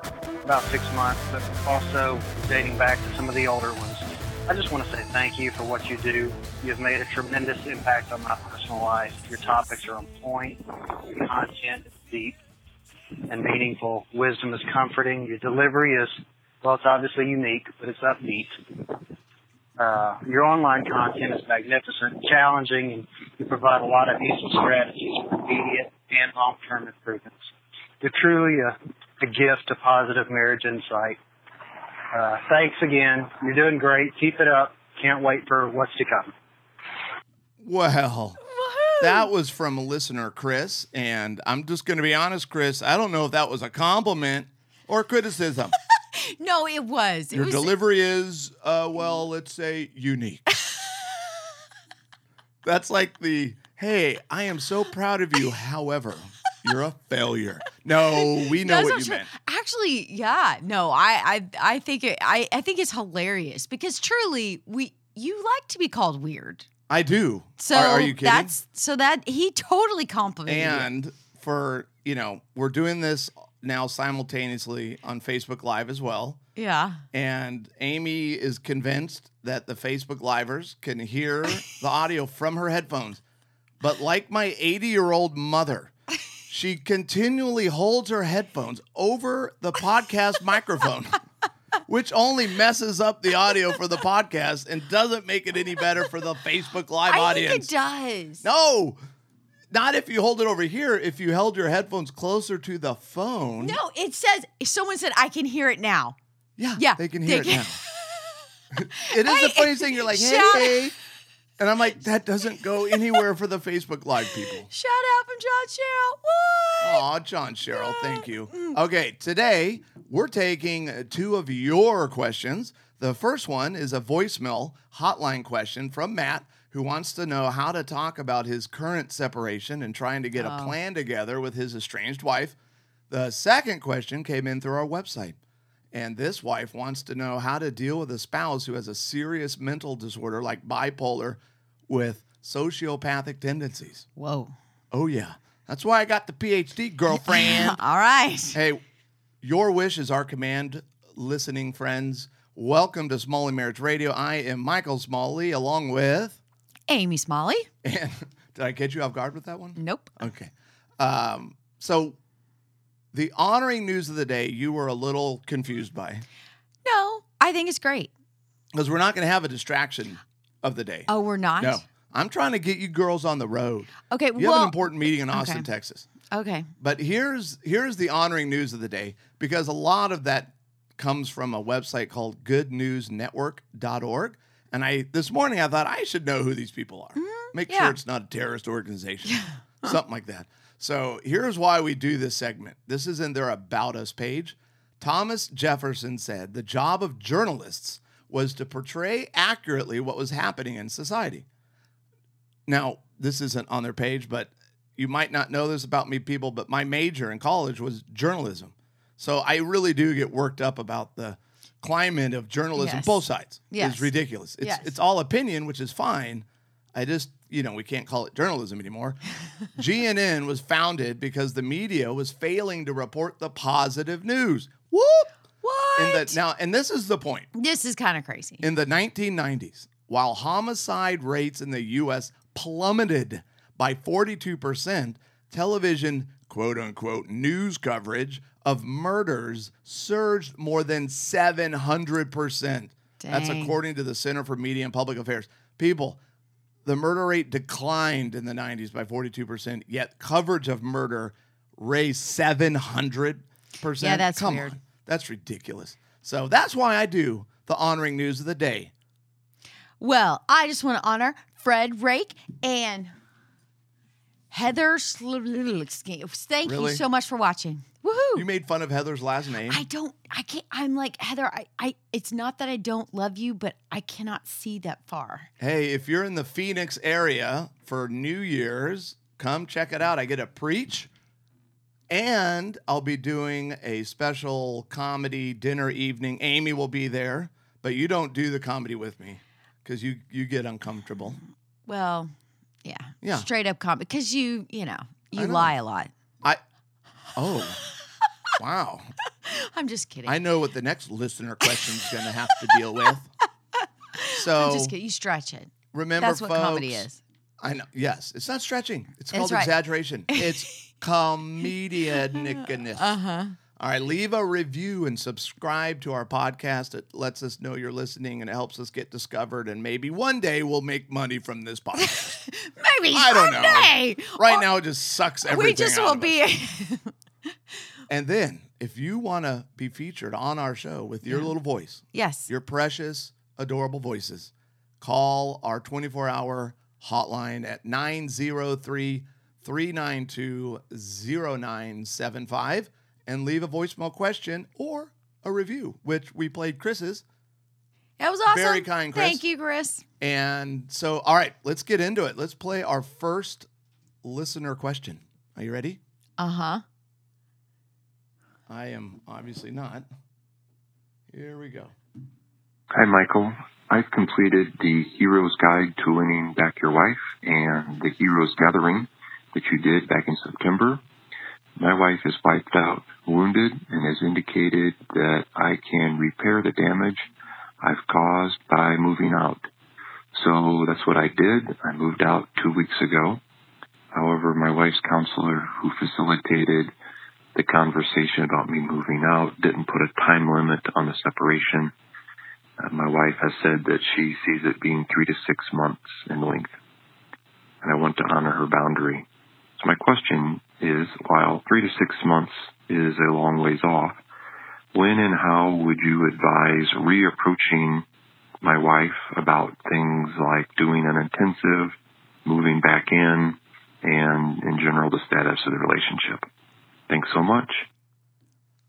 for about six months, but also dating back to some of the older ones. I just want to say thank you for what you do. You've made a tremendous impact on my personal life. Your topics are on point. Your content is deep and meaningful. Wisdom is comforting. Your delivery is, well, it's obviously unique, but it's upbeat. Uh, your online content is magnificent, challenging, and you provide a lot of useful strategies for immediate and long-term improvements. You're truly a, a gift of positive marriage insight. Uh, thanks again. You're doing great. Keep it up. Can't wait for what's to come. Well, that was from a listener, Chris. And I'm just going to be honest, Chris. I don't know if that was a compliment or criticism. No, it was. It Your was delivery is, uh, well, let's say unique. That's like the, hey, I am so proud of you. However, you're a failure. No, we know That's what you true. meant. Actually, yeah. No, I I I think it I, I think it's hilarious because truly we you like to be called weird. I do. So are, are you kidding? that's so that he totally complimented you. and for, you know, we're doing this now simultaneously on Facebook Live as well. Yeah. And Amy is convinced that the Facebook Livers can hear the audio from her headphones. But like my 80 year old mother, she continually holds her headphones over the podcast microphone, which only messes up the audio for the podcast and doesn't make it any better for the Facebook Live I audience. think it does. No, not if you hold it over here. If you held your headphones closer to the phone. No, it says someone said I can hear it now. Yeah, Yeah, they can they hear it can- now. it is Hey, the funniest thing. You're like, shout- hey, and I'm like, that doesn't go anywhere for the Facebook Live people. Shout out from John Cheryl. What? Aw, John Cheryl, thank you. Mm. Okay, today we're taking two of your questions. The first one is a voicemail hotline question from Matt, who wants to know how to talk about his current separation and trying to get a oh. plan together with his estranged wife. The second question came in through our website. And this wife wants to know how to deal with a spouse who has a serious mental disorder like bipolar with sociopathic tendencies. Whoa. Oh, yeah. That's why I got the PhD, girlfriend. All right. hey, your wish is our command, listening friends. Welcome to Smalley Marriage Radio. I am Michael Smalley, along with. Amy Smalley. And did I catch you off guard with that one? Nope. Okay. Um, so, the honoring news of the day, you were a little confused by No, I think it's great. because we're not going to have a distraction of the day. Oh, we're not? No. I'm trying to get you girls on the road. Okay, You well, have an important meeting in Austin, okay. Texas. okay. But here's here's the honoring news of the day because a lot of that comes from a website called goodnewsnetwork.org. And I this morning I thought I should know who these people are. Make Mm-hmm. yeah. sure it's not a terrorist organization. something like that. So here's why we do this segment. This is in their about us page. Thomas Jefferson said the job of journalists was to portray accurately what was happening in society. Now, this isn't on their page, but you might not know this about me, people, but my major in college was journalism. So I really do get worked up about the climate of journalism, Yes. both sides. Yes. It's ridiculous. It's, Yes. it's all opinion, which is fine. I just, you know, we can't call it journalism anymore. GNN was founded because the media was failing to report the positive news. Whoop! What? In the, now, and this is the point. this is kind of crazy. In the 1990s, while homicide rates in the US plummeted by 42%, television quote unquote news coverage of murders surged more than 700%. That's according to the Center for Media and Public Affairs. People, the murder rate declined in the 90s by 42%, yet coverage of murder raised 700%. Yeah, that's Come weird. on. That's ridiculous. So that's why I do the honoring news of the day. Well, I just want to honor Fred Rake and Heather. Sl- Thank Really? you so much for watching. Woohoo! You made fun of Heather's last name. I don't. I can't. I'm like Heather. I. I. It's not that I don't love you, but I cannot see that far. hey, if you're in the Phoenix area for New Year's, come check it out. I get to preach, and I'll be doing a special comedy dinner evening. Amy will be there, but you don't do the comedy with me because you you get uncomfortable. Well, yeah. Yeah. Straight up comment because you. You know. You know. lie a lot. I Oh, wow. I'm just kidding. I know what the next listener question is going to have to deal with. So I'm just kidding. You stretch it. remember, That's what comedy folks, is. I know. Yes, it's not stretching. It's called right. exaggeration. It's comedianicness. Uh huh. All right, leave a review and subscribe to our podcast. It lets us know you're listening and it helps us get discovered. And maybe one day we'll make money from this podcast. Maybe I don't know. someday. right Or now, it just sucks everything. we just will be. And then, if you want to be featured on our show with your Yeah. little voice, yes. your precious, adorable voices, call our 24 hour hotline at 903 392 0975 and leave a voicemail question or a review, which we played Chris's. That was awesome. Very kind, Chris. Thank you, Chris. And so, all right, let's get into it. Let's play our first listener question. Are you ready? Uh huh. I am obviously not. Here we go. Hi, Michael. I've completed the Hero's Guide to Winning Back Your Wife and the Hero's Gathering that you did back in September. My wife is wiped out, wounded, and has indicated that I can repair the damage I've caused by moving out. So that's what I did. I moved out two weeks ago. However, my wife's counselor who facilitated the conversation about me moving out didn't put a time limit on the separation. Uh, my wife has said that she sees it being three to six months in length, and I want to honor her boundary. So my question is, while three to six months is a long ways off, when and how would you advise reapproaching my wife about things like doing an intensive, moving back in, and in general the status of the relationship? Thanks so much.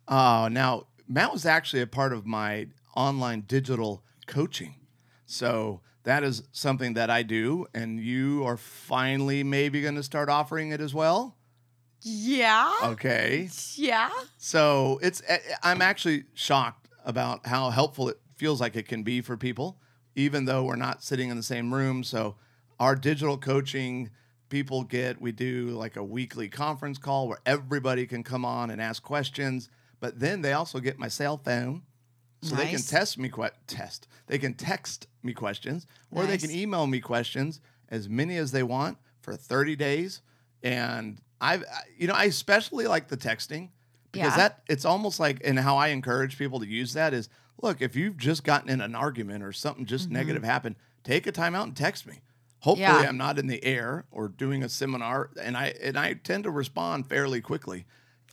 Oh, now Matt was actually a part of my online digital coaching. So that is something that I do, and you are finally maybe going to start offering it as well. Yeah. Okay. Yeah. So it's eh, I'm actually shocked about how helpful it feels like it can be for people, even though we're not sitting in the same room. So our digital coaching people get we do like a weekly conference call where everybody can come on and ask questions, but then they also get my cell phone. So they can test me que- test. They can text me questions or they can email me questions as many as they want for 30 days and I've you know I especially like the texting because Yeah. that it's almost like and how I encourage people to use that is look if you've just gotten in an argument or something just negative happened take a time out and text me hopefully Mm-hmm. Yeah. I'm not in the air or doing a seminar and I and I tend to respond fairly quickly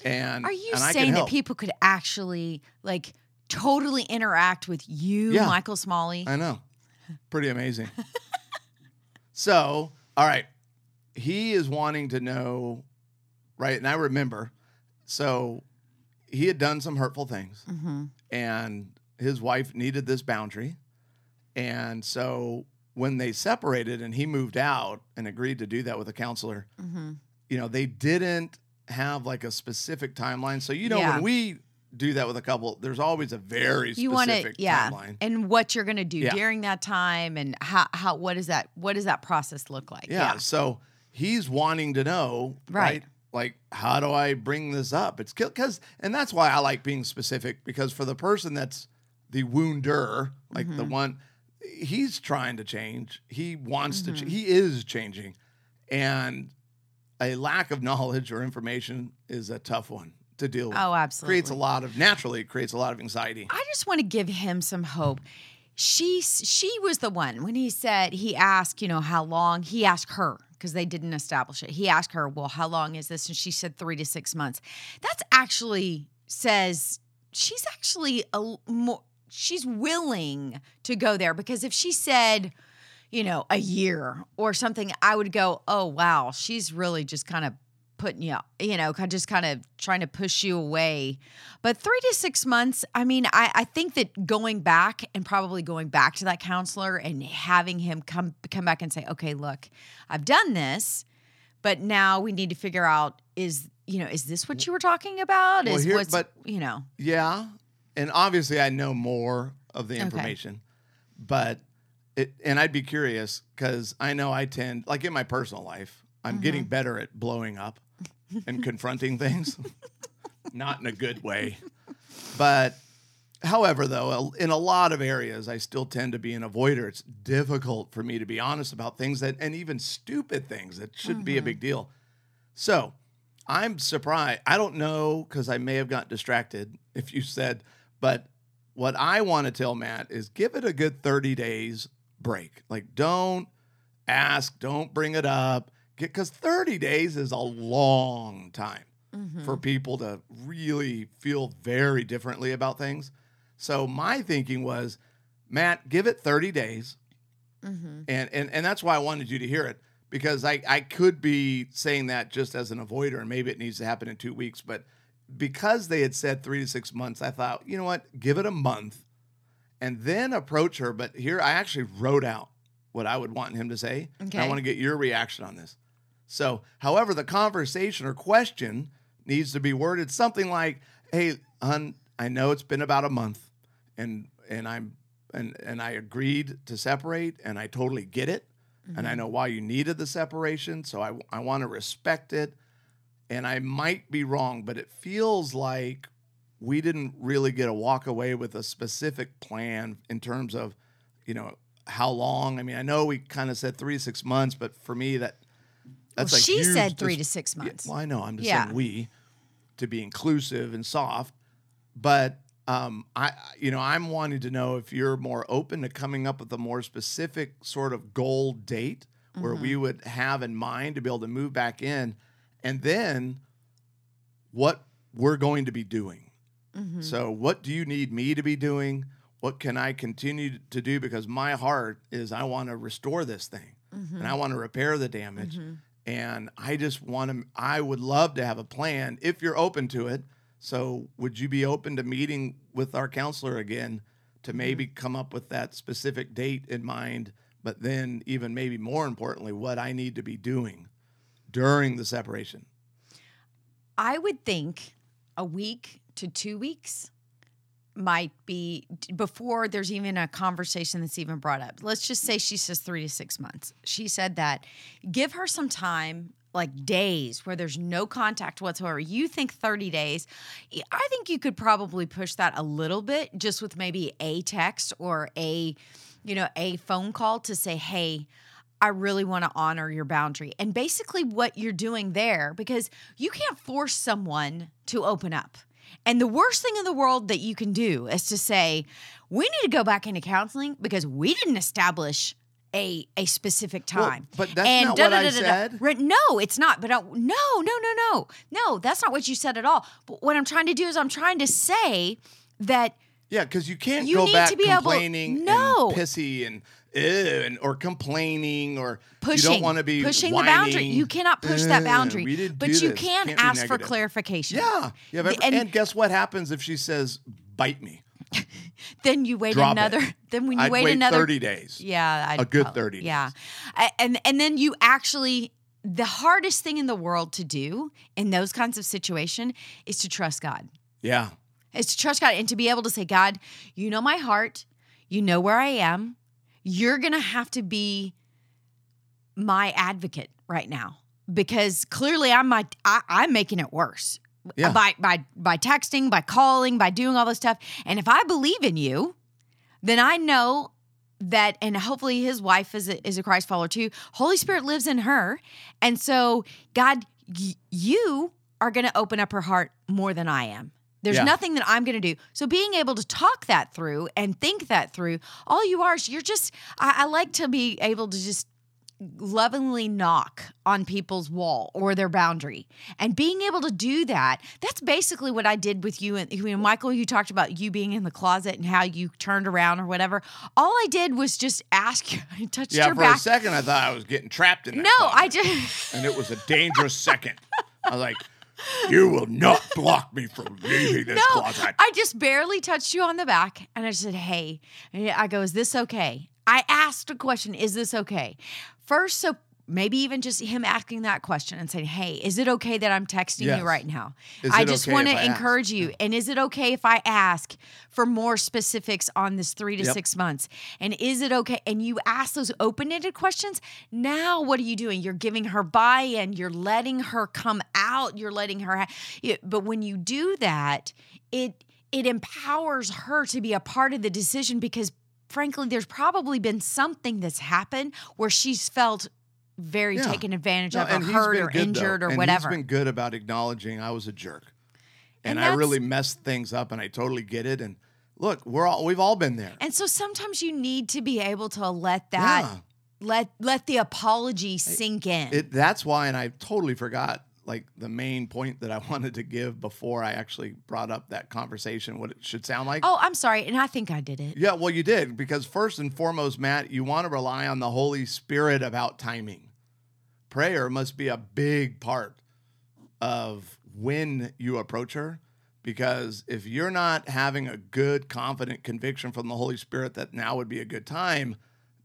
and Are you and saying that people could actually like totally interact with you, Yeah. Michael Smalley? I know. Pretty amazing. so, all right. He is wanting to know, right? And I remember, so he had done some hurtful things, mm-hmm. and his wife needed this boundary. And so when they separated and he moved out and agreed to do that with a counselor, Mm-hmm. you know, they didn't have like a specific timeline. So, you know, Yeah. when we do that with a couple, there's always a very You want specific to, yeah, timeline. and what you're going to do Yeah. during that time, and how how what does that what does that process look like? Yeah. So he's wanting to know, right? Right. Like, how do I bring this up? It's because, and that's why I like being specific because for the person that's the wounder, like the Mm-hmm. one, he's trying to change. He wants to, Mm-hmm. ch- he is changing. And a lack of knowledge or information is a tough one to deal with. Oh, absolutely. Creates a lot of, naturally, it creates a lot of anxiety. I just want to give him some hope. She she was the one when he said he asked, you know, how long. He asked her because they didn't establish it. He asked her, "Well, how long is this?" And she said 3 to 6 months. That's actually says she's actually a more she's willing to go there because if she said, you know, a year or something, I would go, "Oh, wow, she's really just kind of putting you, you know, kind just kind of trying to push you away. But three to six months, I mean, I, I think that going back and probably going back to that counselor and having him come come back and say, okay, look, I've done this, but now we need to figure out is you know is this what you were talking about? Well, is here- what's but- you know Yeah. And obviously I know more of the Okay. information. But it and I'd be curious cuz I know I tend like in my personal life, I'm Mm-hmm. getting better at blowing up and confronting things. not in a good way. But however, though, in a lot of areas, I still tend to be an avoider. It's difficult for me to be honest about things that, and even stupid things that shouldn't be a big mm-hmm. deal. So I'm surprised. I don't know because I may have got distracted if you said, but what I want to tell Matt is give it a good 30 days break. Like, don't ask, don't bring it up, because 30 days is a long time mm-hmm. for people to really feel very differently about things. So my thinking was, Matt, give it 30 days. Mm-hmm. And, and and that's why I wanted you to hear it because I, I could be saying that just as an avoider and maybe it needs to happen in two weeks. But because they had said three to six months, I thought, you know what, give it a month and then approach her. But here I actually wrote out what I would want him to say. And I want to get your reaction on this. So, however, the conversation or question needs to be worded something like, "Hey, hun, I know it's been about a month, and and I'm and and I agreed to separate, and I totally get it, and I mm-hmm. know why you needed the separation, so I I want to respect it, and I might be wrong, but it feels like we didn't really get a walk away with a specific plan in terms of, you know, how long. I mean, I know we kind of said three to six months, but for me that that's Well, a she huge said three to six Yeah, months. well, I know. I'm just Yeah. saying we to be inclusive and soft, but um, I, you know, I'm wanting to know if you're more open to coming up with a more specific sort of goal date where we Mm-hmm. would have in mind to be able to move back in, and then what we're going to be doing. Mm-hmm. So, what do you need me to be doing? What can I continue to do? Because my heart is I want to restore this thing Mm-hmm. and I want to repair the damage. And I just want to, I would love to have a plan if you're open to it. So, would you be open to meeting with our counselor again to mm-hmm. maybe come up with that specific date in mind? But then, even maybe more importantly, what I need to be doing during the separation. I would think a week to two weeks might be before there's even a conversation that's even brought up. Let's just say she says three to six months. She said that give her some time, like days, where there's no contact whatsoever. You think 30 days. I think you could probably push that a little bit just with maybe a text or a, you know, a phone call to say, hey, I really want to honor your boundary. And basically, what you're doing there, because you can't force someone to open up. And the worst thing in the world that you can do is to say, we need to go back into counseling because we didn't establish a a specific Well, time. but that's not what I said. Right, no, it's not. But I, no, no, no, no, no. That's not what you said at all. But what I'm trying to do is I'm trying to say that Yeah, because you can't You go need back to be able- complaining No. and pissy and and or complaining or pushing you don't want to be pushing the boundary. whining, You cannot push that boundary. but you this." can Can't ask for clarification. Yeah, And, and- guess what happens if she says bite me? Then you wait Drop it. another. Then when you I'd wait, wait another thirty days. Yeah, I'd A good 30 Yeah, I- and and then you actually the hardest thing in the world to do in those kinds of situation is to trust God. Yeah, Is to trust God and to be able to say, God, you know my heart, you know where I am. You're gonna have to be my advocate right now because clearly I'm my I, I'm making it worse Yeah. by by by texting, by calling, by doing all this stuff. And if I believe in you, then I know that, and hopefully his wife is a, is a Christ follower too. Holy Spirit lives in her, and so God, y- you are going to open up her heart more than I am. There's Yeah. nothing that I'm going to do. So being able to talk that through and think that through, all you are is you're just. I, I like to be able to just lovingly knock on people's wall or their boundary and being able to do that that's basically what i did with you and you know, michael you talked about you being in the closet and how you turned around or whatever all i did was just ask you i touched yeah. your For back a second, I thought I was getting trapped in that. no i closet, just and it was a dangerous second. I was like, "You will not block me from leaving this no closet." i just barely touched you on the back and i said hey. I go is this okay? I asked a question is this okay? First so maybe even just him asking that question and saying, Hey, is it okay that I'm texting Yes. you right now? Is I just okay want to I ask? encourage you. And is it okay if I ask for more specifics on this three to Yep. six months? And is it okay? And you ask those open ended questions. Now, what are you doing? You're giving her buy in, you're letting her come out, you're letting her. Ha- but when you do that, it, it empowers her to be a part of the decision because frankly there's probably been something that's happened where she's felt very Yeah. taken advantage No, of or hurt or good, though. injured or And whatever He's been good about acknowledging I was a jerk, and, And I really messed things up, and I totally get it. And look, we're all we've all been there. and so sometimes you need to be able to let that Yeah. let let the apology sink in It, that's why, and I totally forgot like the main point that I wanted to give before I actually brought up that conversation. What it should sound like. oh i'm sorry and i think i did it Yeah, well, you did because first and foremost, Matt, you want to rely on the Holy Spirit about timing. Prayer must be a big part of when you approach her because if you're not having a good, confident conviction from the Holy Spirit that now would be a good time,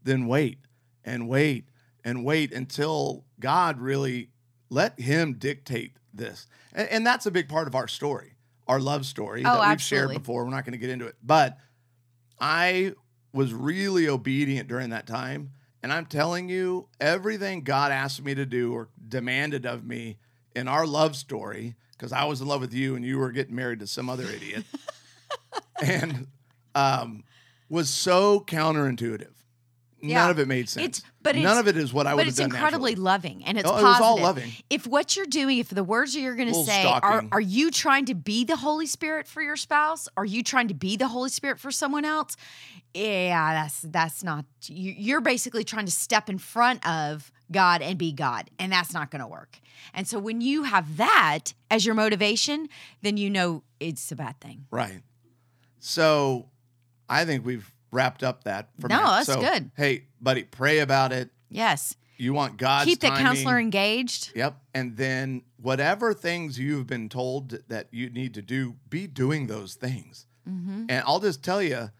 then wait and wait and wait until God really let Him dictate this. And, and that's a big part of our story, our love story Oh, that we've shared before. We're not going to get into it, but I was really obedient during that time. And I'm telling you, everything God asked me to do or demanded of me in our love story, because I was in love with you and you were getting married to some other idiot, and um, was so counterintuitive. Yeah. None of it made sense. It's- but none of it is what I would but it's incredibly naturally. loving and it's Oh, it positive. was all loving. If what you're doing, if the words that you're going to say are, are you trying to be the Holy Spirit for your spouse? Are you trying to be the Holy Spirit for someone else? Yeah, that's that's not. You, you're basically trying to step in front of God and be God, and that's not going to work. And so when you have that as your motivation, then you know it's a bad thing. Right. So I think we've wrapped up that for No, Matt. that's So, good. Hey, buddy, pray about it. Yes, You want God's keep the counselor engaged. Yep. And then whatever things you've been told that you need to do, be doing those things. Mm-hmm. And I'll just tell you,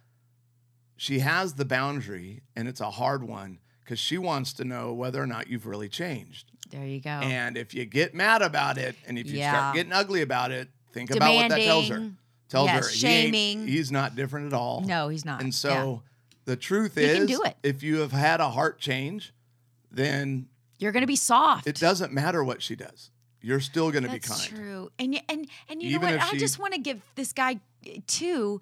she has the boundary, and it's a hard one because she wants to know whether or not you've really changed. There you go. And if you get mad about it, and if you. Yeah. start getting ugly about it, think about what that tells her. Tells Yes, her he shaming. he's not different at all. no, he's not. And Yeah. so the truth He is, if you have had a heart change, then you're going to be soft. it doesn't matter what she does. You're still going to be That's kind. true. And and and you Even know what? I she- just want to give this guy uh, too.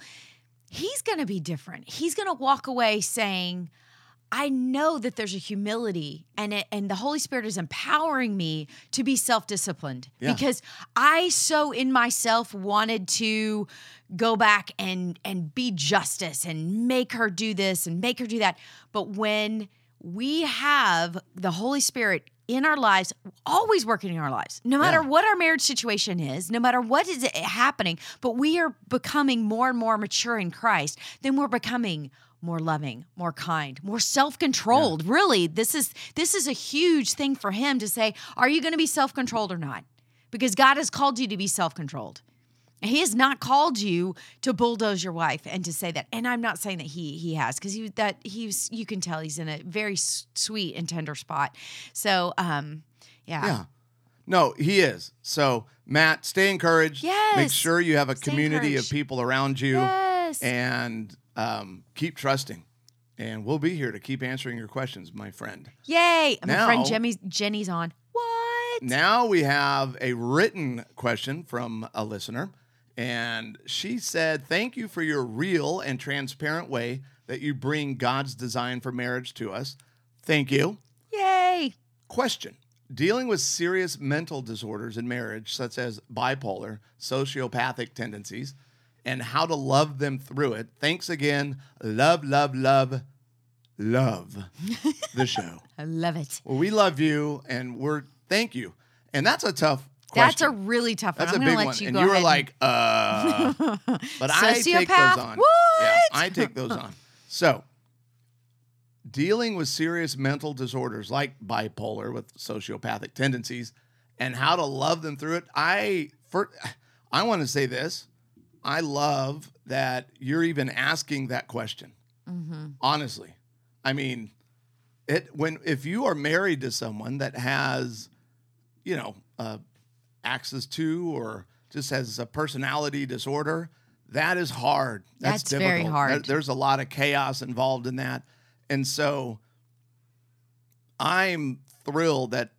He's going to be different. He's going to walk away saying, "I know that there's a humility, and it, and the Holy Spirit is empowering me to be self-disciplined Yeah. because I so in myself wanted to go back and and be justice and make her do this and make her do that. But when we have the Holy Spirit in our lives, always working in our lives, no matter Yeah. what our marriage situation is, no matter what is happening, but we are becoming more and more mature in Christ, then we're becoming more loving, more kind, more self-controlled. Really, this is this is a huge thing for him to say, are you going to be self-controlled or not? Because God has called you to be self-controlled. He has not called you to bulldoze your wife and to say that. And I'm not saying that he he has because he that he's you can tell he's in a very sweet and tender spot. So um yeah. Yeah. No, he is. So, Matt, stay encouraged. Yes. Make sure you have a Stay community of people around you Yes. and um, keep trusting. And we'll be here to keep answering your questions, my friend. Yay. My Now- friend Jenny's Jenny's on. What? Now we have a written question from a listener. And she said, Thank you for your real and transparent way that you bring God's design for marriage to us. Thank you. Yay. Question Dealing with serious mental disorders in marriage, such as bipolar, sociopathic tendencies, and how to love them through it. Thanks again. Love, love, love, love the show. I love it. Well, we love you and we're thank you. And that's a tough That's a really tough one. That's I'm a big let one. you and go you were and- like, uh but I take those on. What? Yeah, I take those on. So dealing with serious mental disorders like bipolar with sociopathic tendencies and how to love them through it. I for I want to say this. I love that you're even asking that question. Mm-hmm. Honestly. I mean, it when if you are married to someone that has, you know, uh, access to or just has a personality disorder, that is hard. That's, That's very difficult. hard. There- There's a lot of chaos involved in that, and so I'm thrilled that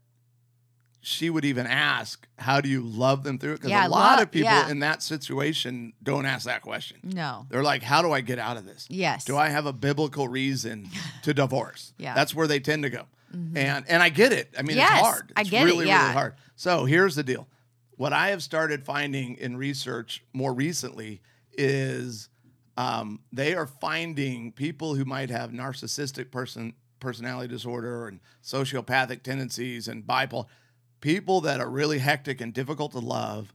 she would even ask, "How do you love them through it?" Because Yeah, a lot lo- of people yeah. in that situation don't ask that question. No. They're like, "How do I get out of this?" Yes. Do I have a biblical reason to divorce? Yeah. Mm-hmm. That's where they tend to go. And and I get it. I mean, Yes, it's hard. I It's get it, really, yeah. really hard. So here's the deal. What I have started finding in research more recently is um, they are finding people who might have narcissistic person personality disorder and sociopathic tendencies and bipolar people that are really hectic and difficult to love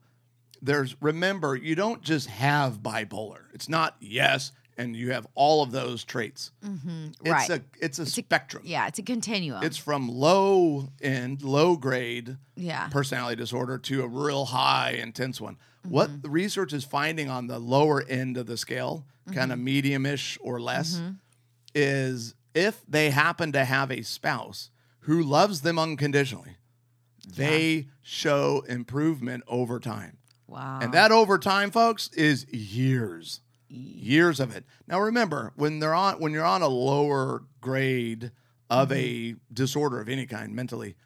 there's remember you don't just have bipolar it's not yes and you have all of those traits it's Mm-hmm. right. a it's a spectrum yeah, it's a continuum. it's from low end low grade yeah. personality disorder to a real high intense one Mm-hmm. what the research is finding on the lower end of the scale kind of Mm-hmm. medium-ish or less is if they happen to have a spouse who loves them unconditionally they show improvement over time wow. and that over time, folks, is years, years of it. Now, remember when they're on when you're on a lower grade of mm-hmm. a disorder of any kind mentally,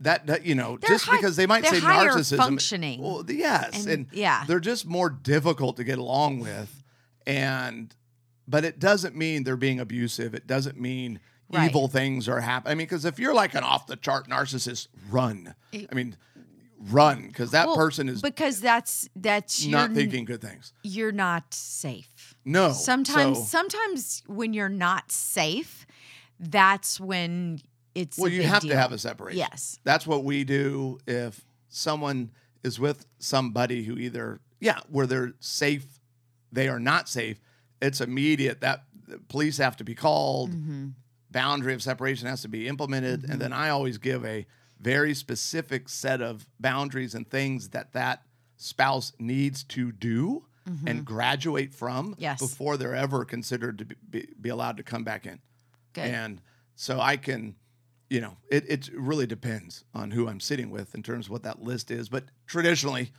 that, that you know, They're just high- because they might say narcissism, functioning. well, yes, And- and, yeah. they're just more difficult to get along with, and but it doesn't mean they're being abusive. It doesn't mean Right. evil things are happening. I mean, because if you're like an off the chart narcissist, run. I mean, run because that Well, person is because that's that's not thinking good things. you're not safe. No. Sometimes So- sometimes when you're not safe, that's when it's well, you have deal. to have a separation. Yes. That's what we do if someone is with somebody who either, yeah, where they're safe, they are not safe. It's immediate that the police have to be called, Mm-hmm. Boundary of separation has to be implemented. And then I always give a very specific set of boundaries and things that that spouse needs to do and graduate from Mm-hmm. Yes. before they're ever considered to be, be, be allowed to come back in. Good. And so I can, you know, it, it really depends on who I'm sitting with in terms of what that list is. But traditionally,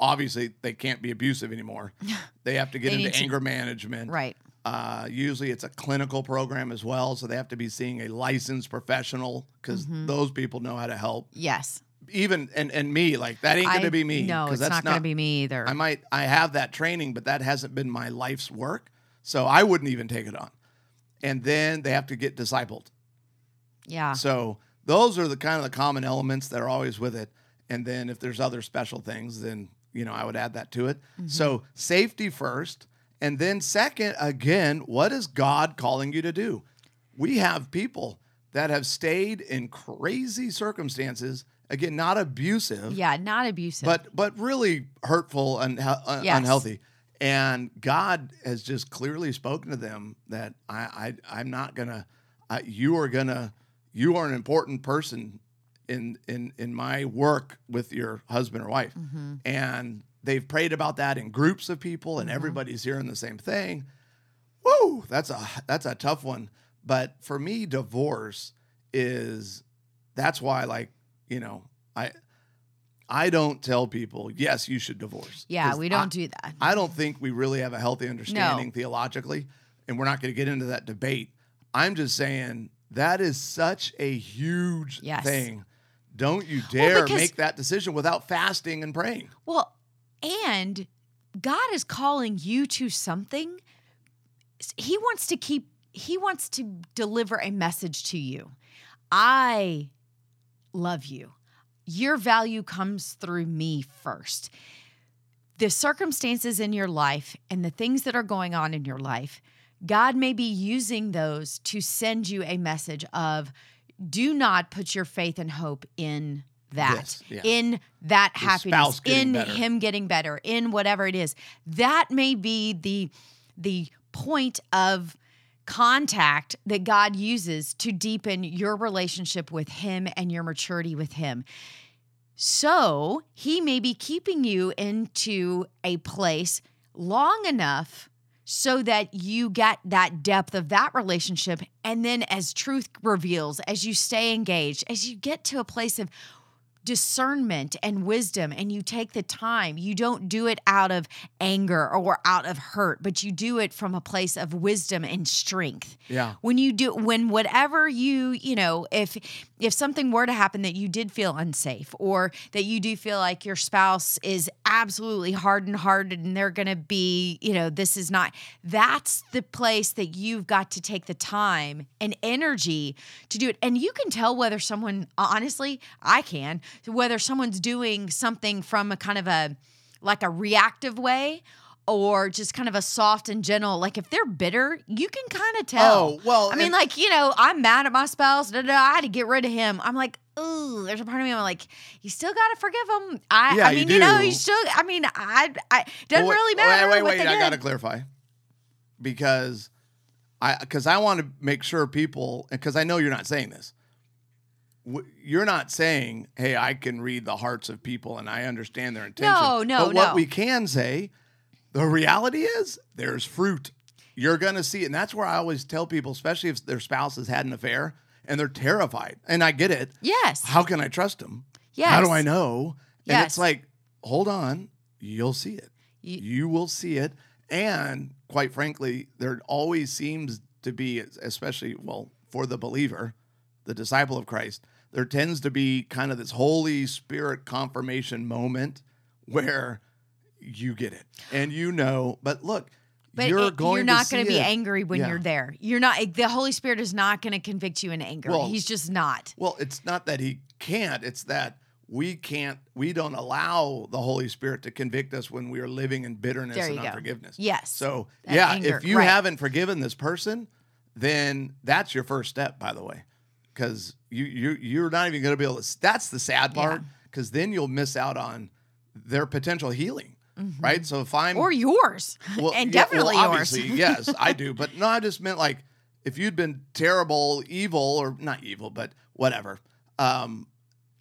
obviously, they can't be abusive anymore. They have to get into need to- anger management. Right. Uh, usually, it's a clinical program as well. So they have to be seeing a licensed professional because Mm-hmm. those people know how to help. Yes. Even, and, and me, like, that ain't going I- to be me. No, it's that's not, going to be me either. I might I have that training, but that hasn't been my life's work. So I wouldn't even take it on. And then they have to get discipled. yeah. So those are the kind of the common elements that are always with it. And then if there's other special things, then you know I would add that to it. So safety first, and then second, again, what is God calling you to do? We have people that have stayed in crazy circumstances, again, not abusive, yeah. Not abusive. but but really hurtful and un- Yes. unhealthy. And God has just clearly spoken to them that I, I I'm not gonna. I, you are gonna. You are an important person in in in my work with your husband or wife. Mm-hmm. And they've prayed about that in groups of people, Mm-hmm. and everybody's hearing the same thing. Woo, that's a that's a tough one. But for me, divorce is that's why like you know I I don't tell people yes you should divorce. Yeah, we don't do that. I don't think we really have a healthy understanding theologically, and we're not going to get into that debate. I'm just saying that is such a huge Yes. thing. Don't you dare because- make that decision without fasting and praying. Well, and God is calling you to something. He wants to keep, He wants to deliver a message to you. I love you. Your value comes through me first. The circumstances in your life and the things that are going on in your life, God may be using those to send you a message of do not put your faith and hope in that, This, yeah. in that spouse happiness, in better. him getting better, in whatever it is. That may be the the point of contact that God uses to deepen your relationship with him and your maturity with him. So, he may be keeping you into a place long enough so that you get that depth of that relationship. And then as truth reveals, as you stay engaged, as you get to a place of discernment and wisdom and you take the time. You don't do it out of anger or out of hurt but you do it from a place of wisdom and strength. Yeah. when you do when whatever you you know if if something were to happen that you did feel unsafe or that you do feel like your spouse is absolutely hardened hearted and they're going to be you know this is not that's the place that you've got to take the time and energy to do it. And you can tell whether someone honestly i can whether someone's doing something from a kind of a like a reactive way or just kind of a soft and gentle like if they're bitter you can kind of oh, tell Oh, well, i mean like you know i'm mad at my spouse da, da, i had to get rid of him i'm like ooh there's a part of me i'm like you still gotta forgive him i Yeah, i you mean you, know do. you still i mean i i doesn't Well, really matter Wait, wait, wait. I did. got to clarify because I because I want to make sure people because I know you're not saying this. You're not saying, "Hey, I can read the hearts of people and I understand their intention." No, no, But what no. we can say, the reality is, there's fruit. You're gonna see, it. and that's where I always tell people, especially if their spouse has had an affair and they're terrified. And I get it. yes How can I trust them? Yes. How do I know? And Yes. it's like, hold on, you'll see it. You- You, will see it. And quite frankly, there always seems to be, especially, well, for the believer, the disciple of Christ, there tends to be kind of this Holy Spirit confirmation moment where you get it and you know, but look, but you're it- going you're not to going to be it. angry when Yeah. you're there. You're not. The Holy Spirit is not going to convict you in anger. Well, He's just not. Well, it's not that he can't, it's that we can't, we don't allow the Holy Spirit to convict us when we are living in bitterness and go. unforgiveness. Yes. So, That yeah, anger, if you right. haven't forgiven this person, then that's your first step, by the way. Because you, you, you're not even going to be able to, that's the sad part, because then you'll miss out on their potential healing, right? So if I'm, Mm-hmm. Or yours, well, and yeah, definitely well, yours. yes, I do. But no, I just meant like if you'd been terrible, evil, or not evil, but whatever. Um,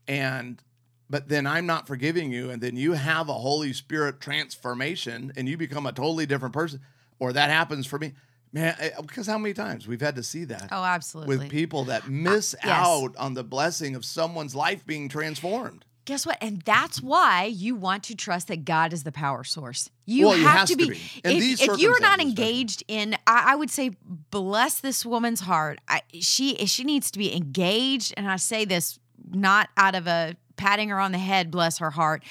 and but then I'm not forgiving you, and then you have a Holy Spirit transformation, and you become a totally different person, or that happens for me, man. eh, Because how many times we've had to see that oh, absolutely. with people that miss yes. out on the blessing of someone's life being transformed. Guess what? And that's why you want to trust that God is the power source. You Well, have to to be. be. In If, if you're not engaged in, I, I would say, bless this woman's heart. I, she she needs to be engaged, and I say this not out of a patting her on the head. Bless her heart.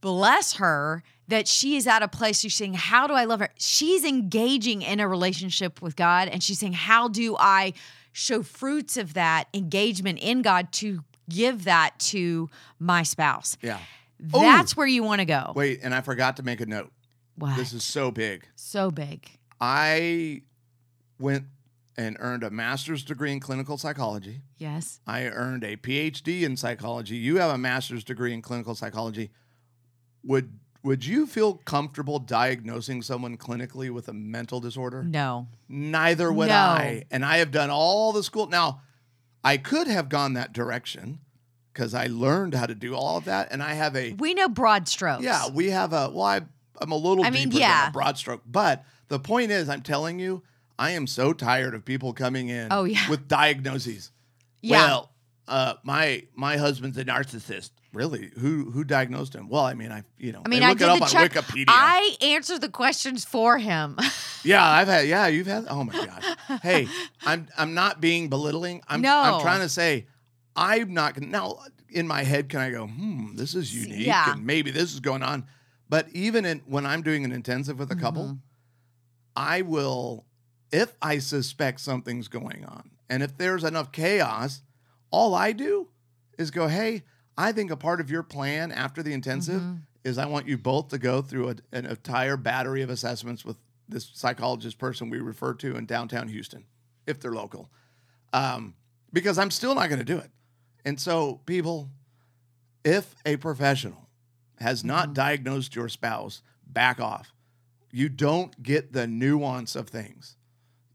Bless her that she is at a place she's saying, How do I love her? She's engaging in a relationship with God, and she's saying, How do I show fruits of that engagement in God to give that to my spouse? Yeah. That's where you want to go. Wait, and I forgot to make a note. What? This is so big. so big. I went and earned a master's degree in clinical psychology. Yes. I earned a PhD in psychology. You have a master's degree in clinical psychology. Would would you feel comfortable diagnosing someone clinically with a mental disorder? No. Neither would No. I. And I have done all the school. Now, I could have gone that direction because I learned how to do all of that. And I have a We know broad strokes. yeah, we have a well, I, I'm a little I mean, yeah. than a broad stroke, but the point is, I'm telling you, I am so tired of people coming in Oh, yeah. with diagnoses. Yeah. Well, uh, my my husband's a narcissist. Really? Who who diagnosed him? Well, I mean, I you know, I mean, they I look did it up the on check. Wikipedia. I answer the questions for him. yeah, I've had. Yeah, you've had. Oh my god. hey, I'm I'm not being belittling. I'm No. I'm trying to say, I'm not gonna now. In my head, can I go? Hmm, this is unique, yeah. and maybe this is going on. But even in when I'm doing an intensive with a couple, Mm-hmm. I will, if I suspect something's going on, and if there's enough chaos, all I do is go, hey, I think a part of your plan after the intensive Mm-hmm. is I want you both to go through a, an entire battery of assessments with this psychologist person we refer to in downtown Houston, if they're local, um, because I'm still not going to do it. And so, people, if a professional has not Mm-hmm. diagnosed your spouse, back off. You don't get the nuance of things.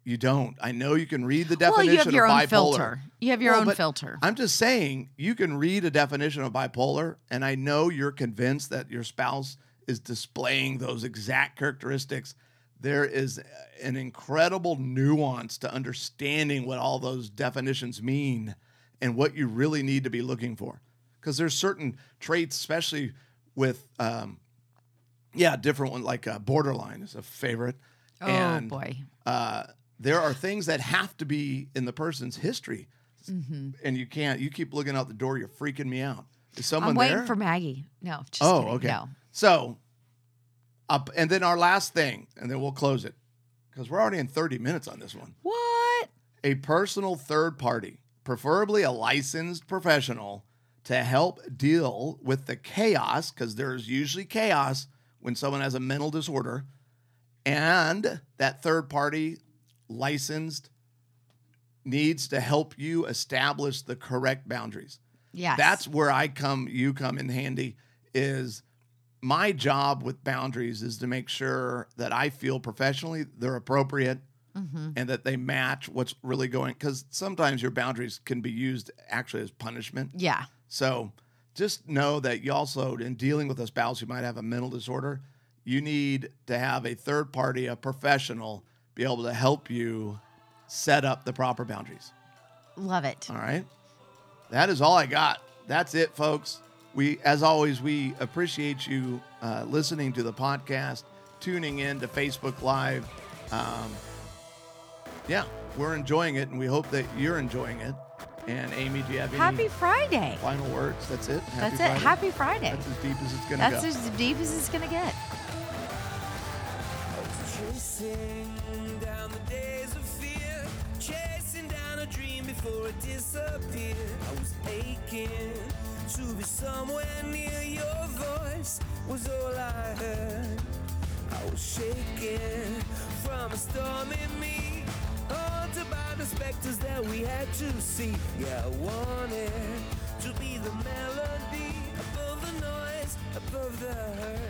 You don't. I know you can read the well, definition you have your of own bipolar. filter. You have your Well, own filter. I'm just saying you can read a definition of bipolar, and I know you're convinced that your spouse is displaying those exact characteristics. there is an incredible nuance to understanding what all those definitions mean and what you really need to be looking for. Because there's certain traits, especially with, um, yeah, different one like uh, borderline is a favorite. Oh and, boy. Uh, there are things that have to be in the person's history, Mm-hmm. and you can't. You keep looking out the door. You're freaking me out. Is someone I'm waiting there? for Maggie. No, just oh, kidding. okay. No. So, up, and then our last thing, and then we'll close it because we're already in 30 minutes on this one. What? A personal third party, preferably a licensed professional, to help deal with the chaos because there's usually chaos when someone has a mental disorder, and that third party licensed needs to help you establish the correct boundaries. Yes. That's where I come, you come in handy. Is my job with boundaries is to make sure that I feel professionally they're appropriate Mm-hmm. and that they match what's really going. Because sometimes your boundaries can be used actually as punishment. yeah. So just know that you also, in dealing with a spouse who might have a mental disorder, you need to have a third party, a professional, be able to help you set up the proper boundaries. Love it. All right. That is all I got. That's it, folks. We, as always, we appreciate you uh, listening to the podcast, tuning in to Facebook Live. Um, yeah, we're enjoying it, and we hope that you're enjoying it. And Amy, do you have any Happy Friday. final words? That's it. Happy That's Friday? it. Happy Friday. That's as deep as it's gonna That's go. as deep as it's gonna get. Before it disappeared. I was aching to be somewhere near your voice, was all I heard. I was shaking from a storm in me, haunted by the specters that we had to see. Yeah, I wanted to be the melody above the noise, above the